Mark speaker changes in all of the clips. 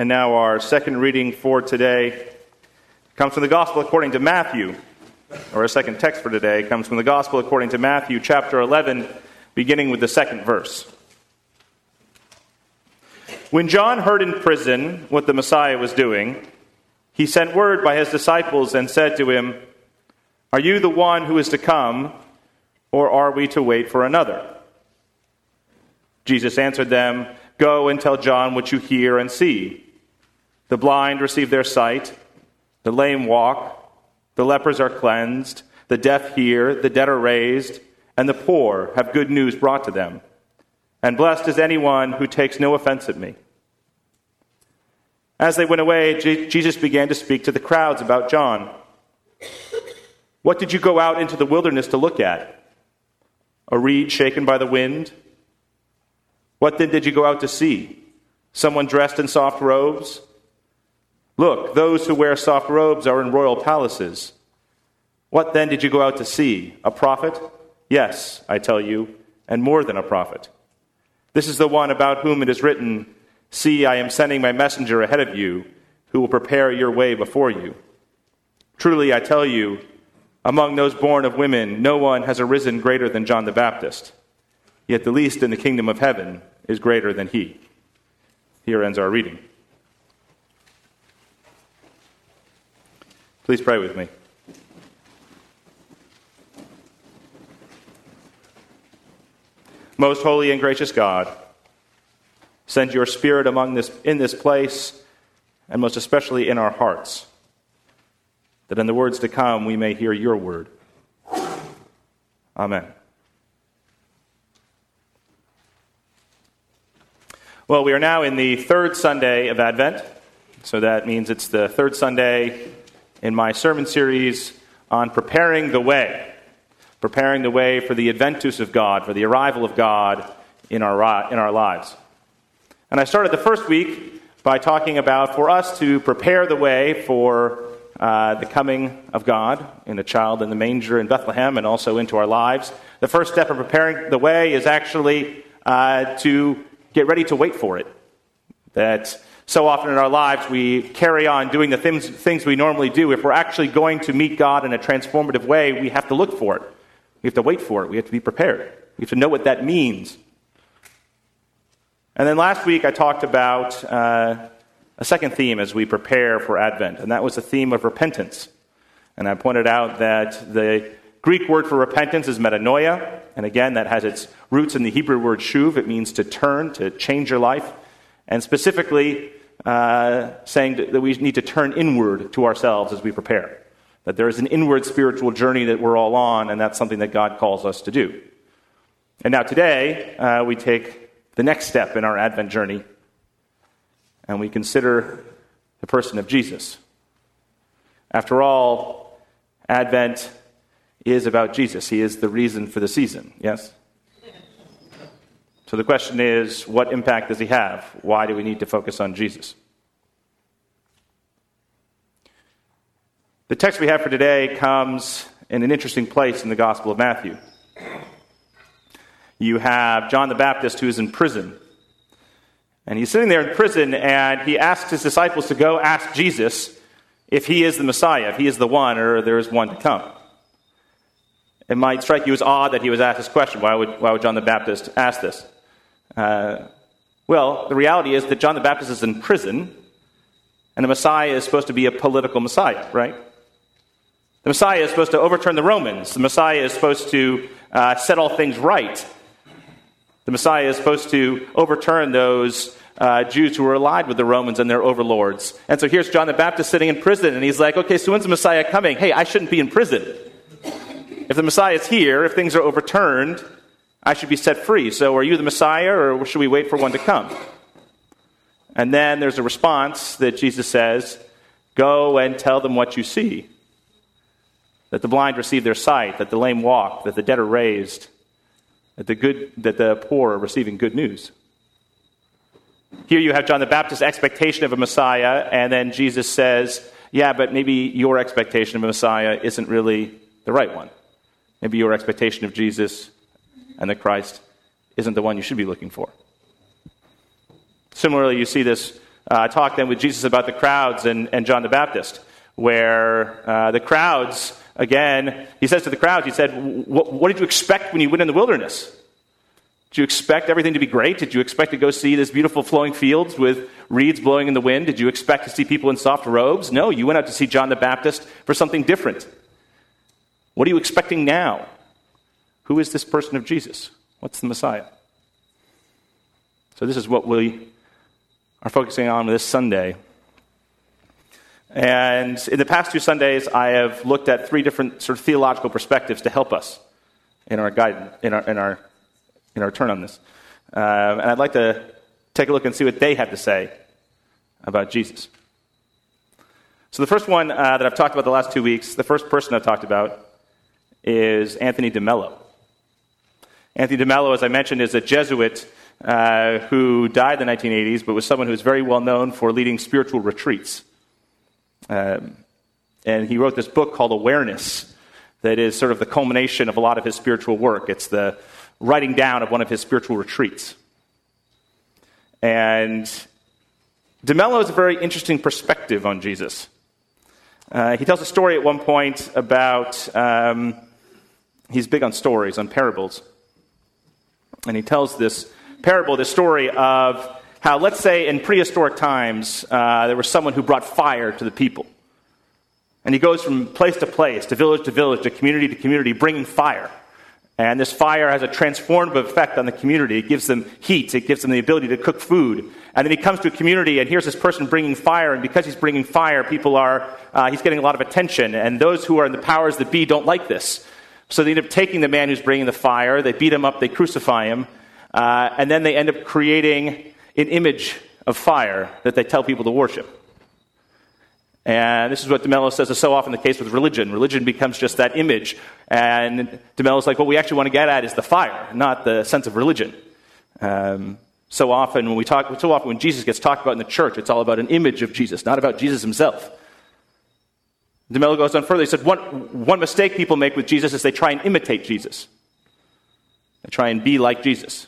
Speaker 1: And now our second reading for today comes from the Gospel according to Matthew. Or our second text for today comes from the Gospel according to Matthew, chapter 11, beginning with the second verse. When John heard in prison what the Messiah was doing, he sent word by his disciples and said to him, Are you the one who is to come, or are we to wait for another? Jesus answered them, Go and tell John what you hear and see. The blind receive their sight, the lame walk, the lepers are cleansed, the deaf hear, the dead are raised, and the poor have good news brought to them. And blessed is anyone who takes no offense at me. As they went away, Jesus began to speak to the crowds about John. What did you go out into the wilderness to look at? A reed shaken by the wind? What then did you go out to see? Someone dressed in soft robes? Look, those who wear soft robes are in royal palaces. What then did you go out to see? A prophet? Yes, I tell you, and more than a prophet. This is the one about whom it is written See, I am sending my messenger ahead of you, who will prepare your way before you. Truly, I tell you, among those born of women, no one has arisen greater than John the Baptist. Yet the least in the kingdom of heaven is greater than he. Here ends our reading. Please pray with me. Most holy and gracious God, send your Spirit among this, in this place, and most especially in our hearts, that in the words to come we may hear your word. Amen. Well, we are now in the third Sunday of Advent, so that means it's the third Sunday in my sermon series on preparing the way, preparing the way for the adventus of God, for the arrival of God in our, in our lives. And I started the first week by talking about for us to prepare the way for uh, the coming of God in a child in the manger in Bethlehem and also into our lives. The first step of preparing the way is actually uh, to get ready to wait for it. That so often in our lives, we carry on doing the things, things we normally do. If we're actually going to meet God in a transformative way, we have to look for it. We have to wait for it. We have to be prepared. We have to know what that means. And then last week, I talked about uh, a second theme as we prepare for Advent, and that was the theme of repentance. And I pointed out that the Greek word for repentance is metanoia, and again, that has its roots in the Hebrew word shuv. It means to turn, to change your life. And specifically, uh, saying that we need to turn inward to ourselves as we prepare. That there is an inward spiritual journey that we're all on, and that's something that God calls us to do. And now today, uh, we take the next step in our Advent journey, and we consider the person of Jesus. After all, Advent is about Jesus. He is the reason for the season, yes? So the question is what impact does he have? Why do we need to focus on Jesus? The text we have for today comes in an interesting place in the Gospel of Matthew. You have John the Baptist who is in prison. And he's sitting there in prison and he asks his disciples to go ask Jesus if he is the Messiah, if he is the one, or there is one to come. It might strike you as odd that he was asked this question. Why would, why would John the Baptist ask this? Uh, well, the reality is that John the Baptist is in prison, and the Messiah is supposed to be a political Messiah, right? The Messiah is supposed to overturn the Romans. The Messiah is supposed to uh, set all things right. The Messiah is supposed to overturn those uh, Jews who were allied with the Romans and their overlords. And so here's John the Baptist sitting in prison, and he's like, okay, so when's the Messiah coming? Hey, I shouldn't be in prison. If the Messiah is here, if things are overturned, I should be set free. So are you the Messiah, or should we wait for one to come? And then there's a response that Jesus says Go and tell them what you see. That the blind receive their sight, that the lame walk, that the dead are raised, that the, good, that the poor are receiving good news. Here you have John the Baptist's expectation of a Messiah, and then Jesus says, Yeah, but maybe your expectation of a Messiah isn't really the right one. Maybe your expectation of Jesus and that Christ isn't the one you should be looking for. Similarly, you see this uh, talk then with Jesus about the crowds and, and John the Baptist, where uh, the crowds, again, he says to the crowds, he said, What did you expect when you went in the wilderness? Did you expect everything to be great? Did you expect to go see this beautiful flowing fields with reeds blowing in the wind? Did you expect to see people in soft robes? No, you went out to see John the Baptist for something different. What are you expecting now? Who is this person of Jesus? What's the Messiah? So, this is what we are focusing on this Sunday. And in the past two Sundays, I have looked at three different sort of theological perspectives to help us in our guidance, in our, in our in our turn on this. Um, and I'd like to take a look and see what they have to say about Jesus. So, the first one uh, that I've talked about the last two weeks, the first person I've talked about is Anthony DeMello. Anthony DeMello, as I mentioned, is a Jesuit uh, who died in the 1980s, but was someone who was very well known for leading spiritual retreats. Um, and he wrote this book called Awareness that is sort of the culmination of a lot of his spiritual work. It's the writing down of one of his spiritual retreats. And DeMello has a very interesting perspective on Jesus. Uh, he tells a story at one point about, um, he's big on stories, on parables. And he tells this parable, this story of how, let's say, in prehistoric times, uh, there was someone who brought fire to the people. And he goes from place to place, to village to village, to community to community, bringing fire. And this fire has a transformative effect on the community. It gives them heat, it gives them the ability to cook food. And then he comes to a community, and here's this person bringing fire, and because he's bringing fire, people are, uh, he's getting a lot of attention. And those who are in the powers that be don't like this. So they end up taking the man who's bringing the fire, they beat him up, they crucify him, uh, and then they end up creating an image of fire that they tell people to worship. And this is what DeMello says is so often the case with religion. Religion becomes just that image. And DeMello's like, what we actually want to get at is the fire, not the sense of religion. Um, so often when we talk, so often when Jesus gets talked about in the church, it's all about an image of Jesus, not about Jesus himself. DeMello goes on further. He said, one, one mistake people make with Jesus is they try and imitate Jesus. They try and be like Jesus.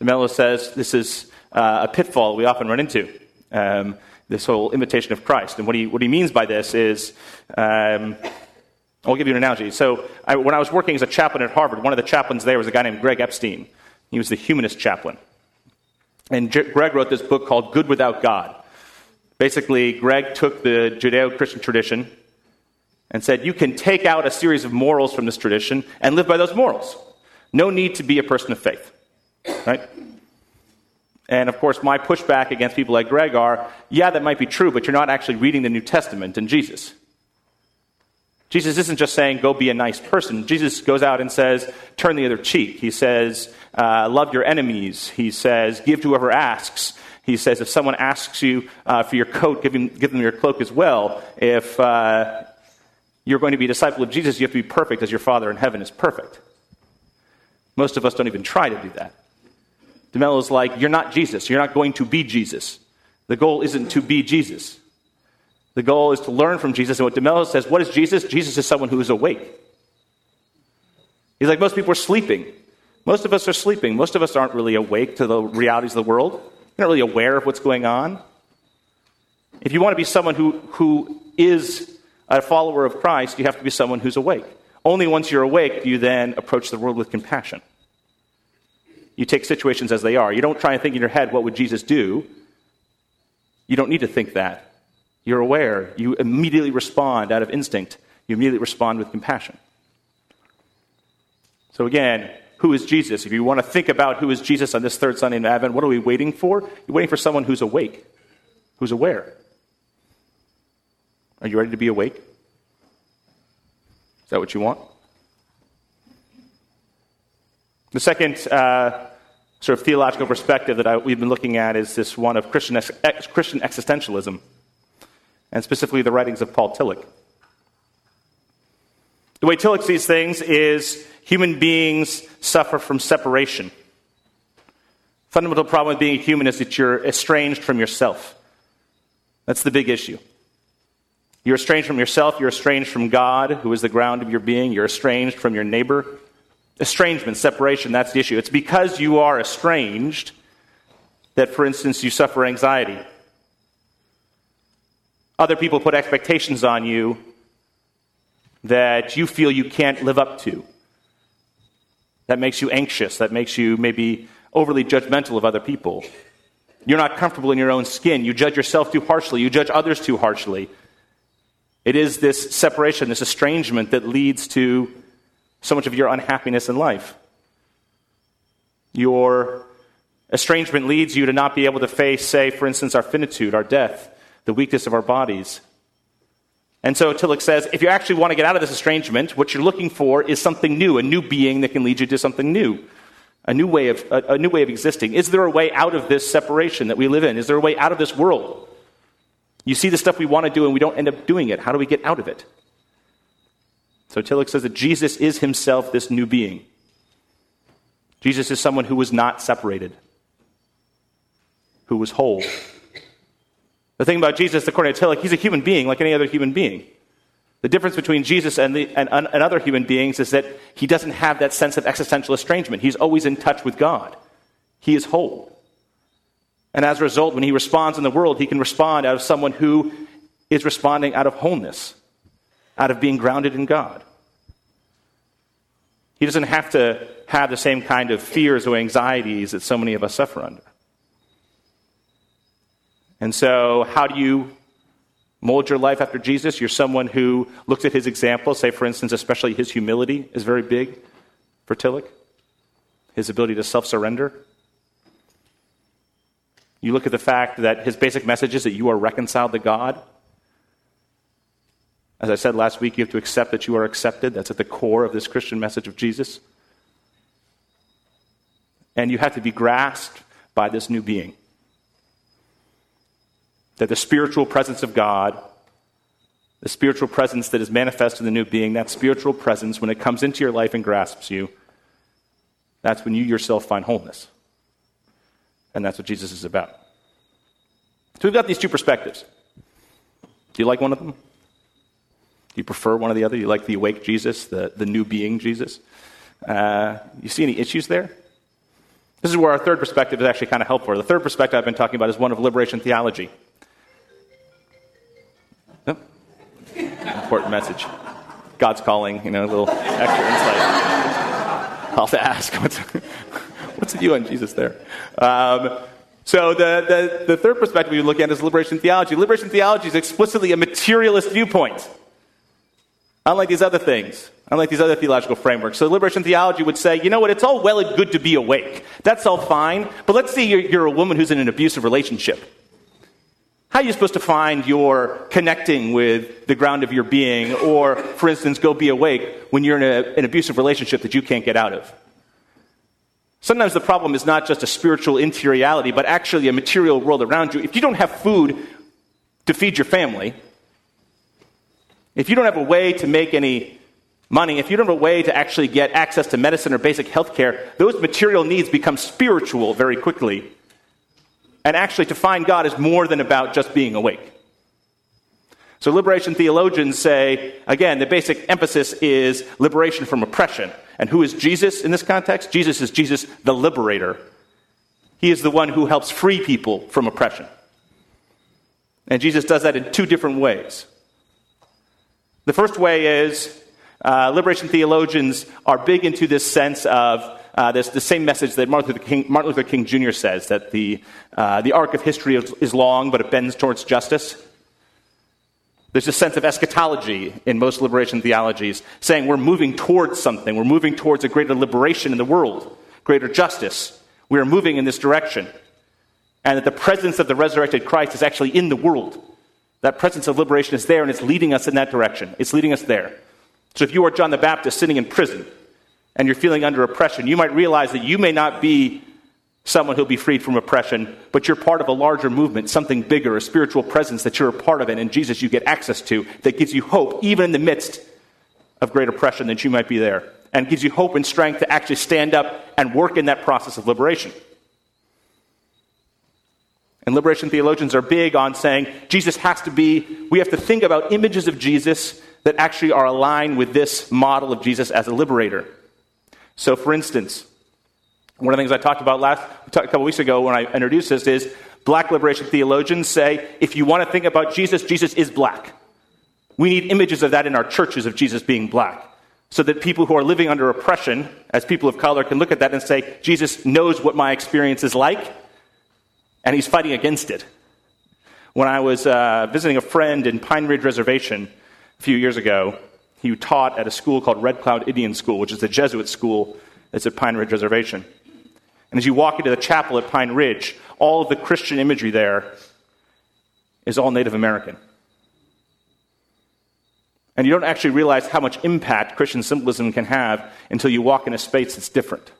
Speaker 1: DeMello says this is uh, a pitfall we often run into. Um, this whole imitation of Christ. And what he, what he means by this is, um, I'll give you an analogy. So, I, when I was working as a chaplain at Harvard, one of the chaplains there was a guy named Greg Epstein. He was the humanist chaplain. And J- Greg wrote this book called Good Without God. Basically, Greg took the Judeo Christian tradition and said, You can take out a series of morals from this tradition and live by those morals. No need to be a person of faith. Right? And of course, my pushback against people like Greg are yeah, that might be true, but you're not actually reading the New Testament and Jesus. Jesus isn't just saying, go be a nice person. Jesus goes out and says, turn the other cheek. He says, uh, love your enemies. He says, give to whoever asks. He says, if someone asks you uh, for your coat, give, him, give them your cloak as well. If uh, you're going to be a disciple of Jesus, you have to be perfect as your Father in heaven is perfect. Most of us don't even try to do that. DeMello is like, You're not Jesus. You're not going to be Jesus. The goal isn't to be Jesus. The goal is to learn from Jesus. And what DeMello says, What is Jesus? Jesus is someone who is awake. He's like, Most people are sleeping. Most of us are sleeping. Most of us aren't really awake to the realities of the world. You're not really aware of what's going on. If you want to be someone who, who is a follower of Christ, you have to be someone who's awake. Only once you're awake do you then approach the world with compassion. You take situations as they are. You don't try and think in your head, what would Jesus do? You don't need to think that. You're aware. You immediately respond out of instinct. You immediately respond with compassion. So, again, who is Jesus? If you want to think about who is Jesus on this third Sunday in Advent, what are we waiting for? You're waiting for someone who's awake, who's aware. Are you ready to be awake? Is that what you want? The second uh, sort of theological perspective that I, we've been looking at is this one of Christian, ex- Christian existentialism, and specifically the writings of Paul Tillich. The way Tillich sees things is human beings suffer from separation. Fundamental problem with being a human is that you're estranged from yourself. That's the big issue. You're estranged from yourself, you're estranged from God, who is the ground of your being, you're estranged from your neighbor, Estrangement, separation, that's the issue. It's because you are estranged that, for instance, you suffer anxiety. Other people put expectations on you that you feel you can't live up to. That makes you anxious. That makes you maybe overly judgmental of other people. You're not comfortable in your own skin. You judge yourself too harshly. You judge others too harshly. It is this separation, this estrangement that leads to so much of your unhappiness in life. Your estrangement leads you to not be able to face, say, for instance, our finitude, our death, the weakness of our bodies. And so Tillich says if you actually want to get out of this estrangement, what you're looking for is something new, a new being that can lead you to something new, a new way of, a, a new way of existing. Is there a way out of this separation that we live in? Is there a way out of this world? You see the stuff we want to do and we don't end up doing it. How do we get out of it? So Tillich says that Jesus is himself this new being. Jesus is someone who was not separated, who was whole. The thing about Jesus, according to Tillich, he's a human being like any other human being. The difference between Jesus and, the, and, and other human beings is that he doesn't have that sense of existential estrangement. He's always in touch with God. He is whole. And as a result, when he responds in the world, he can respond out of someone who is responding out of wholeness, out of being grounded in God. He doesn't have to have the same kind of fears or anxieties that so many of us suffer under. And so, how do you mold your life after Jesus? You're someone who looks at his example, say, for instance, especially his humility is very big for Tillich, his ability to self surrender. You look at the fact that his basic message is that you are reconciled to God. As I said last week, you have to accept that you are accepted. That's at the core of this Christian message of Jesus. And you have to be grasped by this new being. That the spiritual presence of God, the spiritual presence that is manifest in the new being, that spiritual presence, when it comes into your life and grasps you, that's when you yourself find wholeness. And that's what Jesus is about. So we've got these two perspectives. Do you like one of them? Do you prefer one or the other? Do You like the awake Jesus, the, the new being Jesus? Uh, you see any issues there? This is where our third perspective is actually kind of helpful. The third perspective I've been talking about is one of liberation theology. Oh. Important message. God's calling, you know, a little extra insight. I'll have to ask, what's, what's the view on Jesus there? Um, so the, the, the third perspective we look at is liberation theology. Liberation theology is explicitly a materialist viewpoint. Unlike these other things, unlike these other theological frameworks. So liberation theology would say, you know what, it's all well and good to be awake. That's all fine. But let's say you're, you're a woman who's in an abusive relationship. How are you supposed to find your connecting with the ground of your being, or, for instance, go be awake when you're in a, an abusive relationship that you can't get out of? Sometimes the problem is not just a spiritual interiority, but actually a material world around you. If you don't have food to feed your family, if you don't have a way to make any money, if you don't have a way to actually get access to medicine or basic health care, those material needs become spiritual very quickly. And actually, to find God is more than about just being awake. So, liberation theologians say, again, the basic emphasis is liberation from oppression. And who is Jesus in this context? Jesus is Jesus, the liberator. He is the one who helps free people from oppression. And Jesus does that in two different ways. The first way is uh, liberation theologians are big into this sense of uh, this, the same message that Martin Luther King, Martin Luther King Jr. says that the, uh, the arc of history is, is long, but it bends towards justice. There's a sense of eschatology in most liberation theologies, saying we're moving towards something. We're moving towards a greater liberation in the world, greater justice. We are moving in this direction. And that the presence of the resurrected Christ is actually in the world. That presence of liberation is there and it's leading us in that direction. It's leading us there. So if you are John the Baptist sitting in prison and you're feeling under oppression, you might realize that you may not be someone who'll be freed from oppression, but you're part of a larger movement, something bigger, a spiritual presence that you're a part of, and in Jesus you get access to that gives you hope, even in the midst of great oppression, that you might be there, and gives you hope and strength to actually stand up and work in that process of liberation. And liberation theologians are big on saying Jesus has to be, we have to think about images of Jesus that actually are aligned with this model of Jesus as a liberator. So, for instance, One of the things I talked about last a couple weeks ago when I introduced this is black liberation theologians say if you want to think about Jesus, Jesus is black. We need images of that in our churches of Jesus being black. So that people who are living under oppression, as people of color, can look at that and say, Jesus knows what my experience is like, and he's fighting against it. When I was uh, visiting a friend in Pine Ridge Reservation a few years ago, he taught at a school called Red Cloud Indian School, which is a Jesuit school that's at Pine Ridge Reservation. And as you walk into the chapel at Pine Ridge, all of the Christian imagery there is all Native American. And you don't actually realize how much impact Christian symbolism can have until you walk in a space that's different.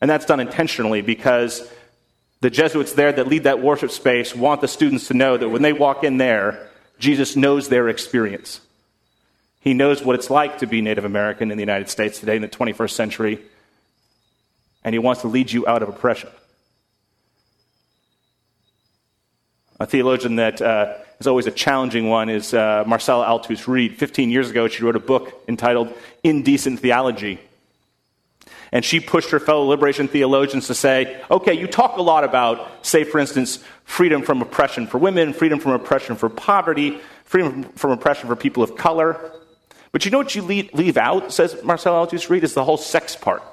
Speaker 1: And that's done intentionally because the Jesuits there that lead that worship space want the students to know that when they walk in there, Jesus knows their experience. He knows what it's like to be Native American in the United States today in the 21st century, and he wants to lead you out of oppression. A theologian that uh, is always a challenging one is uh, Marcella Althaus-Reid. 15 years ago, she wrote a book entitled Indecent Theology. And she pushed her fellow liberation theologians to say, okay, you talk a lot about, say, for instance, freedom from oppression for women, freedom from oppression for poverty, freedom from oppression for people of color. But you know what you leave, out, says Marcella Althaus-Reid, is the whole sex part.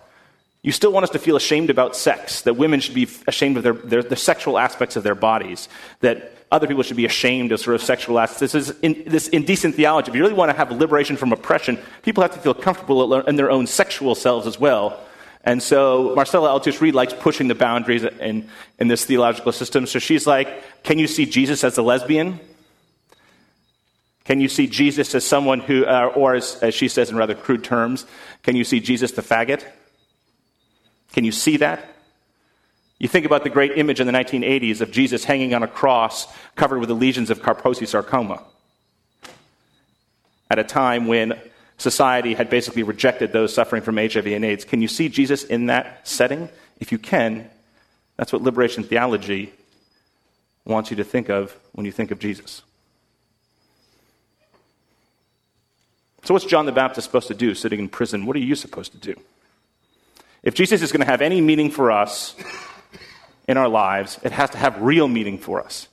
Speaker 1: You still want us to feel ashamed about sex, that women should be ashamed of their, their, the sexual aspects of their bodies, that other people should be ashamed of sort of sexual acts. This is in, this indecent theology. If you really want to have liberation from oppression, people have to feel comfortable in their own sexual selves as well. And so Marcella Althaus-Reid likes pushing the boundaries in, in this theological system. So she's like, can you see Jesus as a lesbian? Can you see Jesus as someone who, uh, or as, as she says in rather crude terms, can you see Jesus the faggot? Can you see that? You think about the great image in the 1980s of Jesus hanging on a cross covered with the lesions of Kaposi sarcoma. At a time when society had basically rejected those suffering from HIV and AIDS. Can you see Jesus in that setting? If you can, that's what liberation theology wants you to think of when you think of Jesus. So, what's John the Baptist supposed to do sitting in prison? What are you supposed to do? If Jesus is going to have any meaning for us in our lives, it has to have real meaning for us.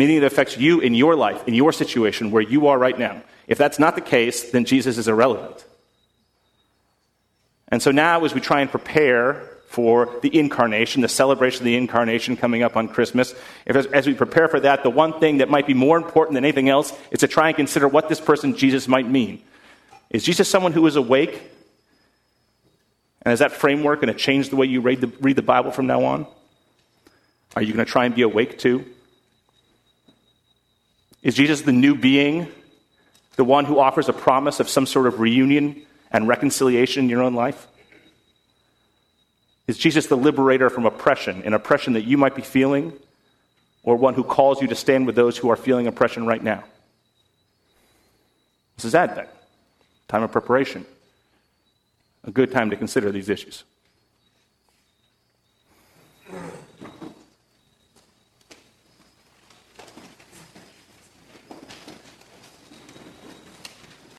Speaker 1: Meaning that affects you in your life, in your situation, where you are right now. If that's not the case, then Jesus is irrelevant. And so now, as we try and prepare for the incarnation, the celebration of the incarnation coming up on Christmas, if, as we prepare for that, the one thing that might be more important than anything else is to try and consider what this person, Jesus, might mean. Is Jesus someone who is awake and is that framework going to change the way you read the, read the Bible from now on? Are you going to try and be awake too? Is Jesus the new being, the one who offers a promise of some sort of reunion and reconciliation in your own life? Is Jesus the liberator from oppression, an oppression that you might be feeling, or one who calls you to stand with those who are feeling oppression right now? This is Advent, time of preparation a good time to consider these issues.